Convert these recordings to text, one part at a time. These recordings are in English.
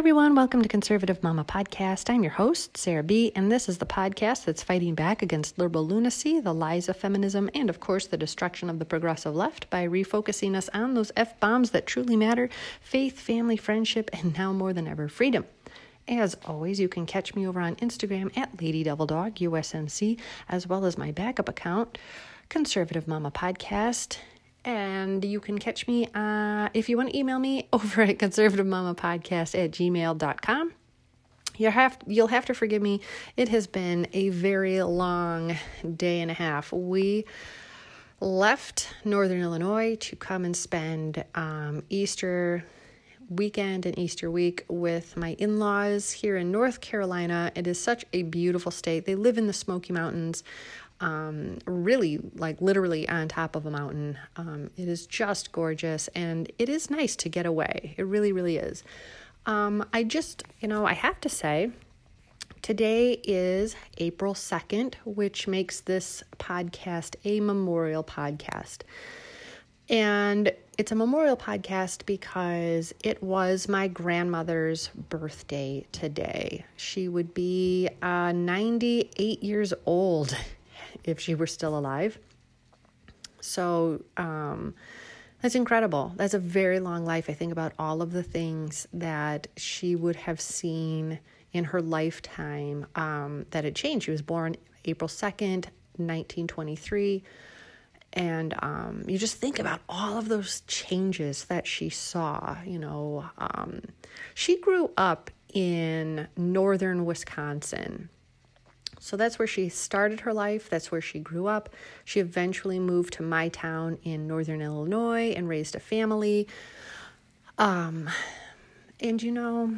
everyone. Welcome to Conservative Mama Podcast. I'm your host, Sarah B., and this is the podcast that's fighting back against liberal lunacy, the lies of feminism, and of course, the destruction of the progressive left by refocusing us on those F bombs that truly matter faith, family, friendship, and now more than ever, freedom. As always, you can catch me over on Instagram at Lady Devil Dog USMC, as well as my backup account, Conservative Mama Podcast. And you can catch me uh, if you want to email me over at conservativemamapodcast at gmail.com. You'll have, you'll have to forgive me. It has been a very long day and a half. We left Northern Illinois to come and spend um, Easter weekend and Easter week with my in laws here in North Carolina. It is such a beautiful state. They live in the Smoky Mountains um, really like literally on top of a mountain. Um, it is just gorgeous and it is nice to get away. It really, really is. Um, I just, you know, I have to say, today is April 2nd, which makes this podcast a memorial podcast. And it's a memorial podcast because it was my grandmother's birthday today. She would be uh, 98 years old if she were still alive. So um, that's incredible. That's a very long life. I think about all of the things that she would have seen in her lifetime um, that had changed. She was born April 2nd, 1923. And um, you just think about all of those changes that she saw. You know, um, she grew up in northern Wisconsin so that's where she started her life. That's where she grew up. She eventually moved to my town in northern Illinois and raised a family. Um, and you know,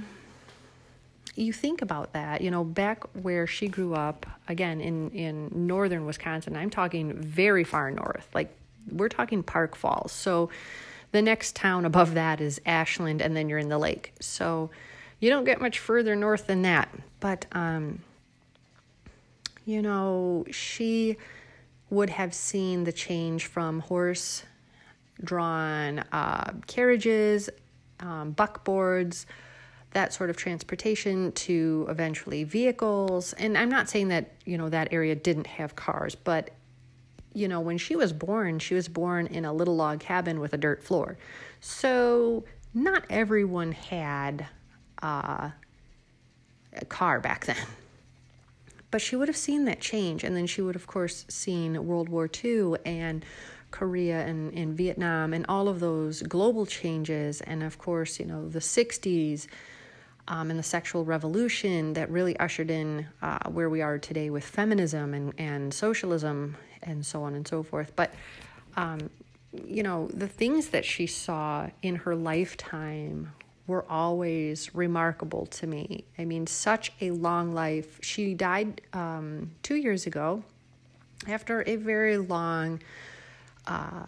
you think about that, you know, back where she grew up, again in in northern Wisconsin. I'm talking very far north. Like we're talking Park Falls. So the next town above that is Ashland and then you're in the lake. So you don't get much further north than that. But um you know, she would have seen the change from horse drawn uh, carriages, um, buckboards, that sort of transportation to eventually vehicles. And I'm not saying that, you know, that area didn't have cars, but, you know, when she was born, she was born in a little log cabin with a dirt floor. So not everyone had uh, a car back then. But she would have seen that change. And then she would, of course, seen World War II and Korea and, and Vietnam and all of those global changes. And of course, you know, the 60s um, and the sexual revolution that really ushered in uh, where we are today with feminism and, and socialism and so on and so forth. But, um, you know, the things that she saw in her lifetime were always remarkable to me. I mean, such a long life. She died um, two years ago after a very long uh,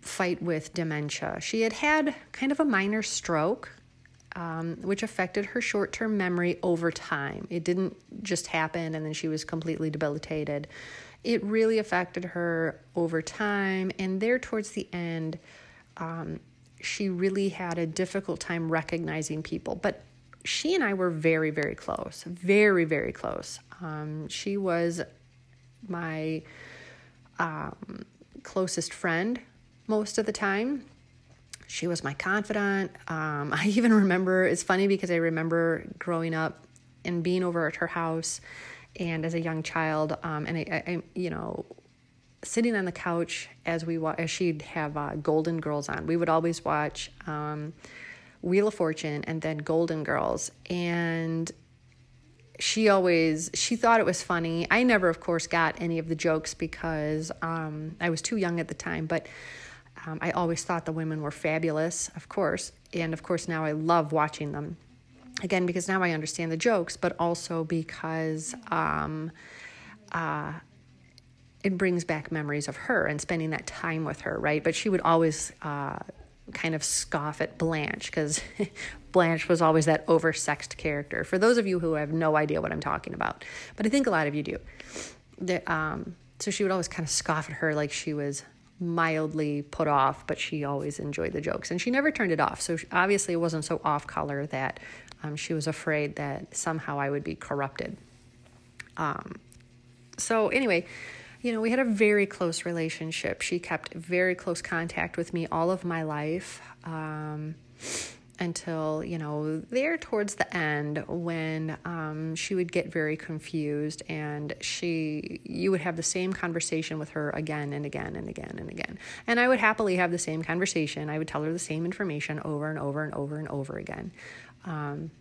fight with dementia. She had had kind of a minor stroke. Um, which affected her short term memory over time. It didn't just happen and then she was completely debilitated. It really affected her over time. And there, towards the end, um, she really had a difficult time recognizing people. But she and I were very, very close, very, very close. Um, she was my um, closest friend most of the time. She was my confidant. Um, I even remember, it's funny because I remember growing up and being over at her house and as a young child, um, and I, I, you know, sitting on the couch as we wa- as she'd have uh, Golden Girls on. We would always watch um, Wheel of Fortune and then Golden Girls, and she always she thought it was funny. I never, of course, got any of the jokes because um, I was too young at the time, but. Um, I always thought the women were fabulous, of course, and of course now I love watching them. Again, because now I understand the jokes, but also because um, uh, it brings back memories of her and spending that time with her, right? But she would always uh, kind of scoff at Blanche because Blanche was always that oversexed character. For those of you who have no idea what I'm talking about, but I think a lot of you do. Um, so she would always kind of scoff at her like she was mildly put off, but she always enjoyed the jokes and she never turned it off. So obviously it wasn't so off color that Um, she was afraid that somehow I would be corrupted. Um, so, anyway, you know, we had a very close relationship. She kept very close contact with me all of my life um, until, you know, there towards the end when um, she would get very confused and she, you would have the same conversation with her again and again and again and again. And I would happily have the same conversation. I would tell her the same information over and over and over and over again. Um,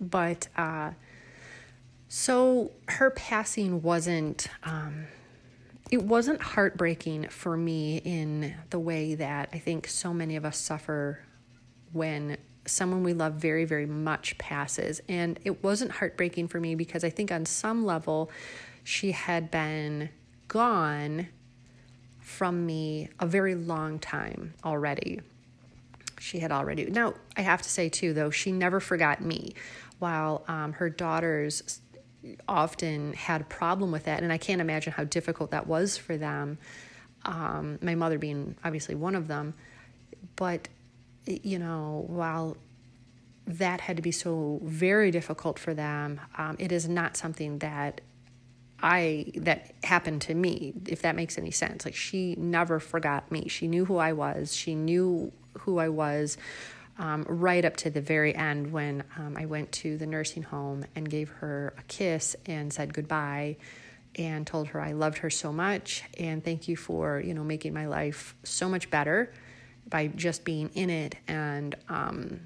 but, uh, so her passing wasn't um, it wasn't heartbreaking for me in the way that I think so many of us suffer when someone we love very, very much passes. And it wasn't heartbreaking for me because I think on some level she had been gone from me a very long time already. She had already. Now, I have to say too, though, she never forgot me. While um, her daughters often had a problem with that, and I can't imagine how difficult that was for them. Um, my mother being obviously one of them, but you know, while that had to be so very difficult for them, um, it is not something that I that happened to me. If that makes any sense, like she never forgot me. She knew who I was. She knew who I was um, right up to the very end when um, I went to the nursing home and gave her a kiss and said goodbye and told her I loved her so much and thank you for you know making my life so much better by just being in it and um,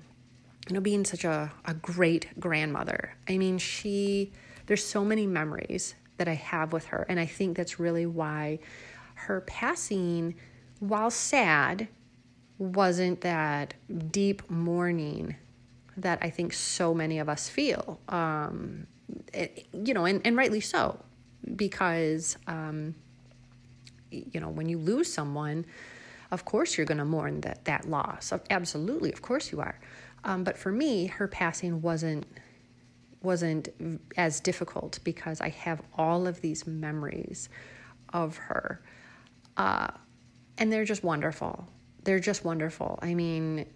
you know being such a, a great grandmother. I mean she there's so many memories that I have with her and I think that's really why her passing while sad wasn't that deep mourning that I think so many of us feel. Um, it, you know, and, and rightly so, because, um, you know, when you lose someone, of course you're going to mourn that, that loss. Absolutely, of course you are. Um, but for me, her passing wasn't wasn't as difficult because I have all of these memories of her, uh, and they're just wonderful they're just wonderful. I mean,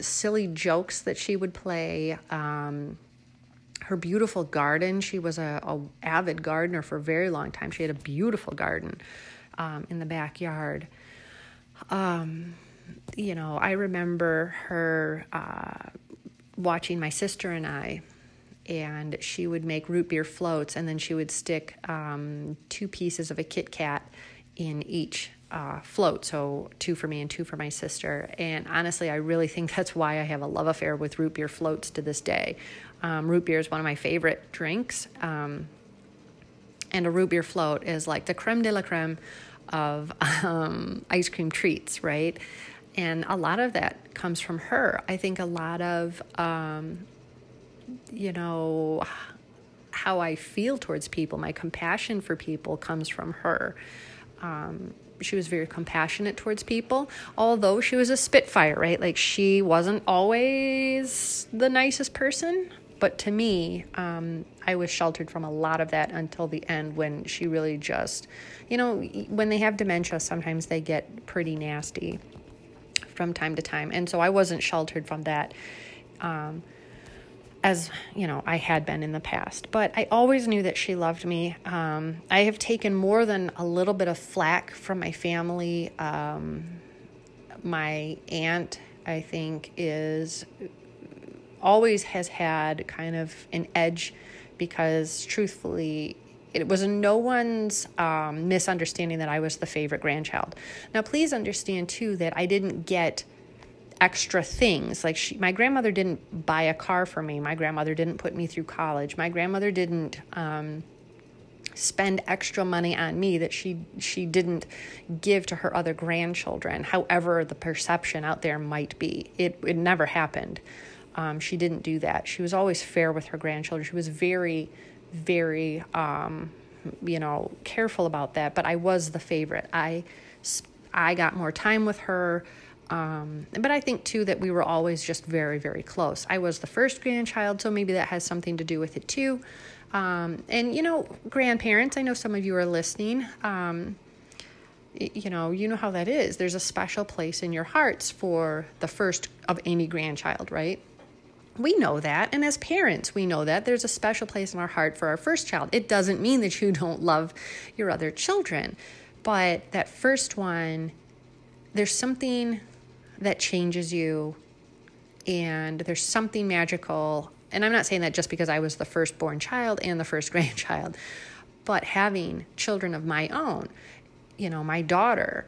silly jokes that she would play. Um, her beautiful garden. She was a, a, avid gardener for a very long time. She had a beautiful garden um, in the backyard. Um, you know, I remember her uh, watching my sister and I, and she would make root beer floats, and then she would stick um, two pieces of a Kit Kat in each uh, float, so two for me and two for my sister. And honestly, I really think that's why I have a love affair with root beer floats to this day. Um, root beer is one of my favorite drinks, um, and a root beer float is like the creme de la creme of um, ice cream treats, right? And a lot of that comes from her. I think a lot of, um, you know, how I feel towards people, my compassion for people comes from her. Um, she was very compassionate towards people, although she was a spitfire, right? Like she wasn't always the nicest person. But to me, um, I was sheltered from a lot of that until the end when she really just, you know, when they have dementia, sometimes they get pretty nasty from time to time. And so I wasn't sheltered from that. Um, as you know I had been in the past. But I always knew that she loved me. Um, I have taken more than a little bit of flack from my family. Um, my aunt, I think, is always has had kind of an edge because, truthfully, it was no one's um, misunderstanding that I was the favorite grandchild. Now, please understand too that I didn't get extra things. Like she, my grandmother didn't buy a car for me. My grandmother didn't put me through college. My grandmother didn't um, spend extra money on me that she she didn't give to her other grandchildren. However, the perception out there might be, it it never happened. Um, she didn't do that. She was always fair with her grandchildren. She was very, very, um, you know, careful about that. But I was the favorite. I I got more time with her. Um, but I think too that we were always just very, very close. I was the first grandchild, so maybe that has something to do with it too. Um, and you know, grandparents, I know some of you are listening. Um, you know, you know how that is. There's a special place in your hearts for the first of any grandchild, right? we know that. And as parents, we know that there's a special place in our heart for our first child. It doesn't mean that you don't love your other children, but that first one, there's something that changes you, and there's something magical. And I'm not saying that just because I was the firstborn child and the first grandchild, but having children of my own, you know, my daughter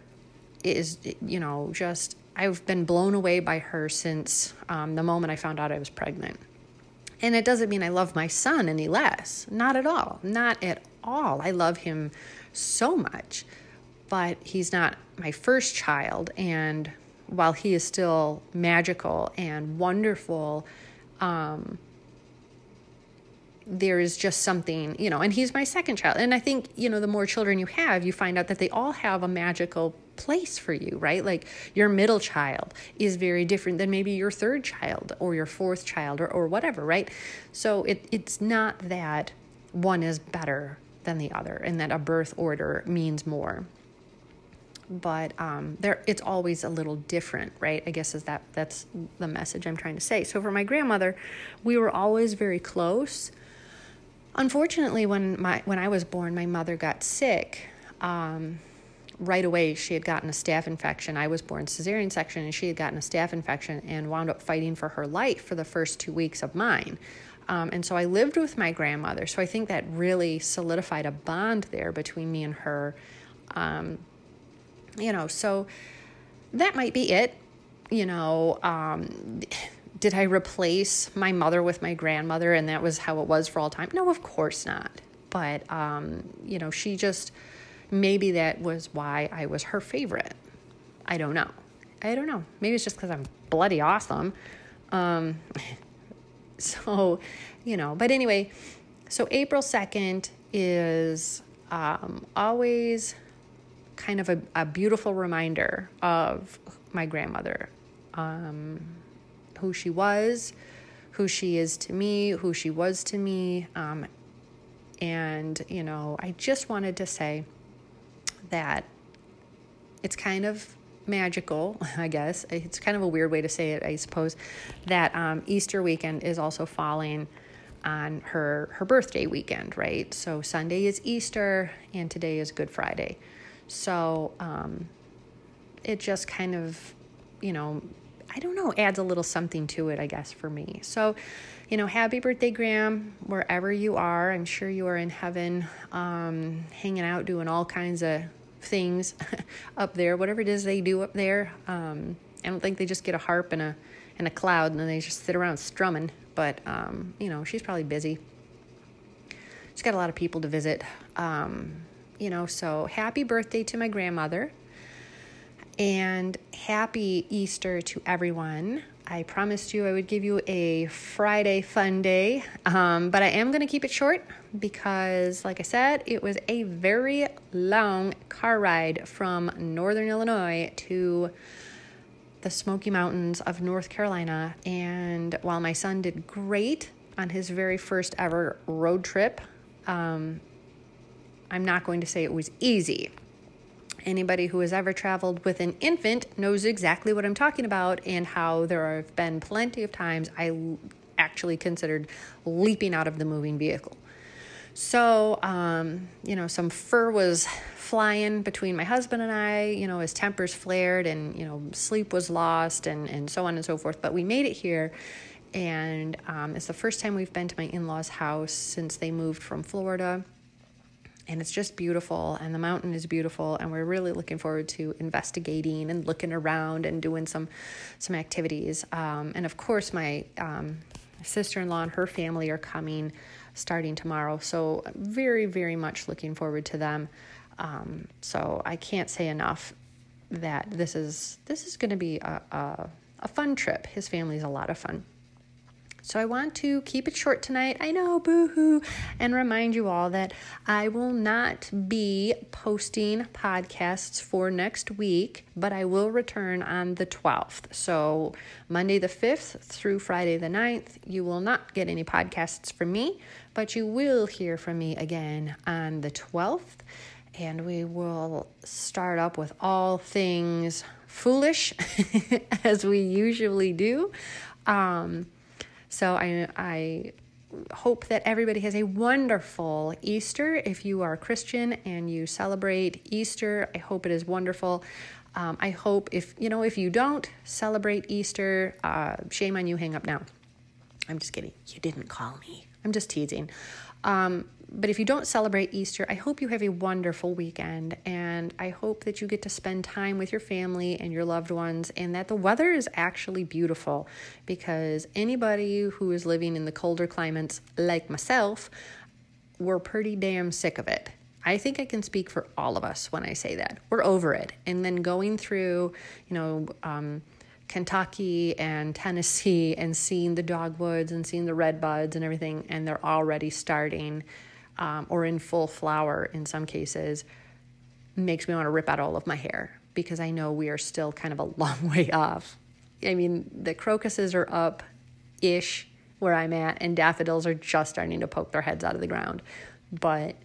is, you know, just I've been blown away by her since um, the moment I found out I was pregnant. And it doesn't mean I love my son any less. Not at all. Not at all. I love him so much. But he's not my first child. And while he is still magical and wonderful, um, there is just something, you know, and he's my second child. And I think, you know, the more children you have, you find out that they all have a magical place for you, right? Like your middle child is very different than maybe your third child or your fourth child or, or whatever, right? So it, it's not that one is better than the other and that a birth order means more but um, there it's always a little different, right? I guess is that that's the message I'm trying to say. So for my grandmother, we were always very close. Unfortunately, when my when I was born, my mother got sick. Um, right away, she had gotten a staph infection. I was born cesarean section, and she had gotten a staph infection and wound up fighting for her life for the first two weeks of mine. Um, and so I lived with my grandmother. So I think that really solidified a bond there between me and her. Um, you know, so that might be it. You know, um, did I replace my mother with my grandmother and that was how it was for all time? No, of course not. But, um, you know, she just, maybe that was why I was her favorite. I don't know. I don't know. Maybe it's just because I'm bloody awesome. Um, so, you know, but anyway, so April 2nd is um, always kind of a, a beautiful reminder of my grandmother, um, who she was, who she is to me, who she was to me. Um, and, you know, I just wanted to say that it's kind of magical, I guess. It's kind of a weird way to say it, I suppose, that um, Easter weekend is also falling on her her birthday weekend, right? So Sunday is Easter and today is Good Friday. So um, it just kind of, you know, I don't know, adds a little something to it, I guess, for me. So, you know, happy birthday, Gram, wherever you are. I'm sure you are in heaven, um, hanging out, doing all kinds of things up there, whatever it is they do up there. Um, I don't think they just get a harp and a and a cloud and then they just sit around strumming. But um, you know, she's probably busy. She's got a lot of people to visit. Um, you know, so happy birthday to my grandmother and happy Easter to everyone. I promised you I would give you a Friday fun day, um, but I am going to keep it short because, like I said, it was a very long car ride from Northern Illinois to the Smoky Mountains of North Carolina. And while my son did great on his very first ever road trip, um, I'm not going to say it was easy. Anybody who has ever traveled with an infant knows exactly what I'm talking about and how there have been plenty of times I actually considered leaping out of the moving vehicle. So, um, you know, some fur was flying between my husband and I, you know, his tempers flared and, you know, sleep was lost and, and so on and so forth. But we made it here. And um, it's the first time we've been to my in law's house since they moved from Florida and it's just beautiful and the mountain is beautiful and we're really looking forward to investigating and looking around and doing some some activities. Um, and of course my um, sister-in-law and her family are coming starting tomorrow. So very very much looking forward to them. Um, so i can't say enough that this is this is going to be a, a, a fun trip. His family's a lot of fun so I want to keep it short tonight. I know, boo hoo, and remind you all that I will not be posting podcasts for next week, but I will return on the 12th. So Monday the 5th through Friday the 9th, you will not get any podcasts from me, but you will hear from me again on the 12th. And we will start up with all things foolish, as we usually do. Um, So I, I hope that everybody has a wonderful Easter. If you are Christian and you celebrate Easter, I hope it is wonderful. Um, I hope if you know if you don't celebrate Easter, uh, shame on you. Hang up now. I'm just kidding. You didn't call me. I'm just teasing. Um, but if you don't celebrate Easter, I hope you have a wonderful weekend and I hope that you get to spend time with your family and your loved ones and that the weather is actually beautiful because anybody who is living in the colder climates like myself, we're pretty damn sick of it. I think I can speak for all of us when I say that. We're over it. And then going through, you know, um, Kentucky and Tennessee and seeing the dogwoods and seeing the red buds and everything, and they're already starting um, or in full flower in some cases, makes me want to rip out all of my hair because I know we are still kind of a long way off. I mean, the crocuses are up ish where I'm at, and daffodils are just starting to poke their heads out of the ground. But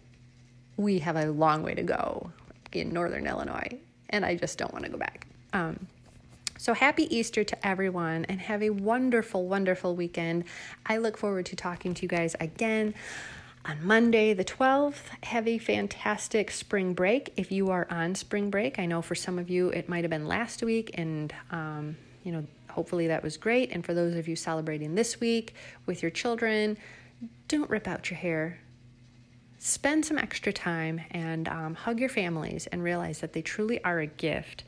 we have a long way to go in northern Illinois, and I just don't want to go back. Um, so happy Easter to everyone and have a wonderful, wonderful weekend. I look forward to talking to you guys again on Monday, the 12th. Have a fantastic spring break. If you are on spring break, I know for some of you it might have been last week, and um, you know, hopefully that was great. And for those of you celebrating this week with your children, don't rip out your hair. Spend some extra time and um, hug your families and realize that they truly are a gift.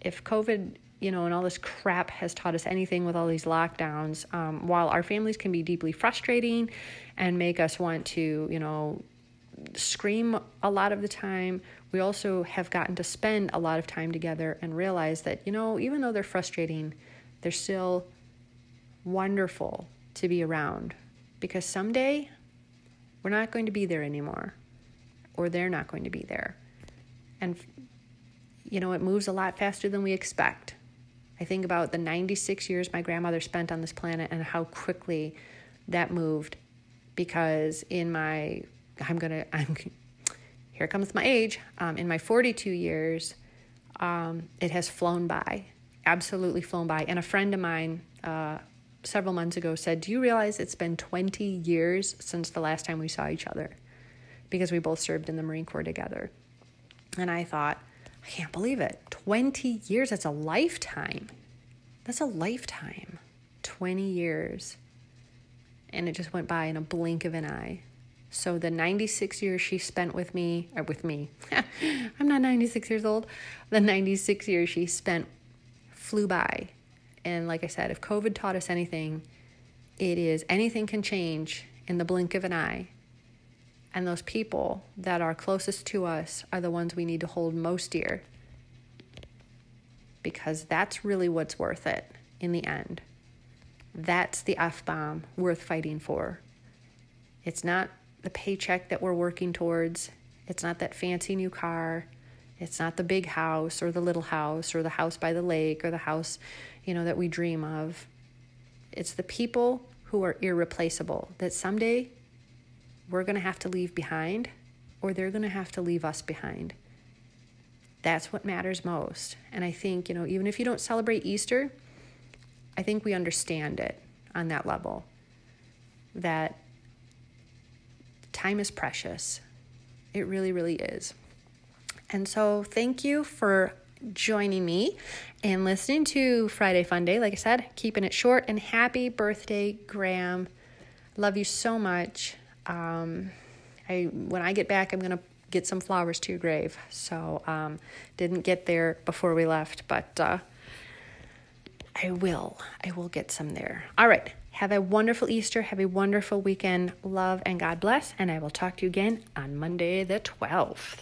If COVID you know, and all this crap has taught us anything with all these lockdowns. Um, while our families can be deeply frustrating and make us want to, you know, scream a lot of the time, we also have gotten to spend a lot of time together and realize that, you know, even though they're frustrating, they're still wonderful to be around because someday we're not going to be there anymore or they're not going to be there. And, you know, it moves a lot faster than we expect. I think about the 96 years my grandmother spent on this planet and how quickly that moved because in my I'm going to I'm here comes my age um, in my 42 years um, it has flown by absolutely flown by. And a friend of mine uh, several months ago said do you realize it's been 20 years since the last time we saw each other? Because we both served in the marine corps together. And i thought I can't believe it. 20 years, that's a lifetime. That's a lifetime. 20 years. And it just went by in a blink of an eye. So the 96 years she spent with me, or with me, I'm not 96 years old. The 96 years she spent flew by. And like I said, if COVID taught us anything, it is anything can change in the blink of an eye. And those people that are closest to us are the ones we need to hold most dear because that's really what's worth it in the end. That's the F bomb worth fighting for. It's not the paycheck that we're working towards, it's not that fancy new car. It's not the big house or the little house or the house by the lake or the house, you know, that we dream of. It's the people who are irreplaceable that someday we're going to have to leave behind or they're going to have to leave us behind. That's what matters most. And I think, you know, even if you don't celebrate Easter, I think we understand it on that level that time is precious. It really, really is. And so, thank you for joining me and listening to Friday Fun Day. Like I said, keeping it short and happy birthday, Gram. Love you so much um, I when I get back, I'm gonna get some flowers to your grave. So um, didn't get there before we left, but uh, I will. I will get some there. All right. Have a wonderful Easter. Have a wonderful weekend. Love and God bless. And I will talk to you again on Monday the 12th.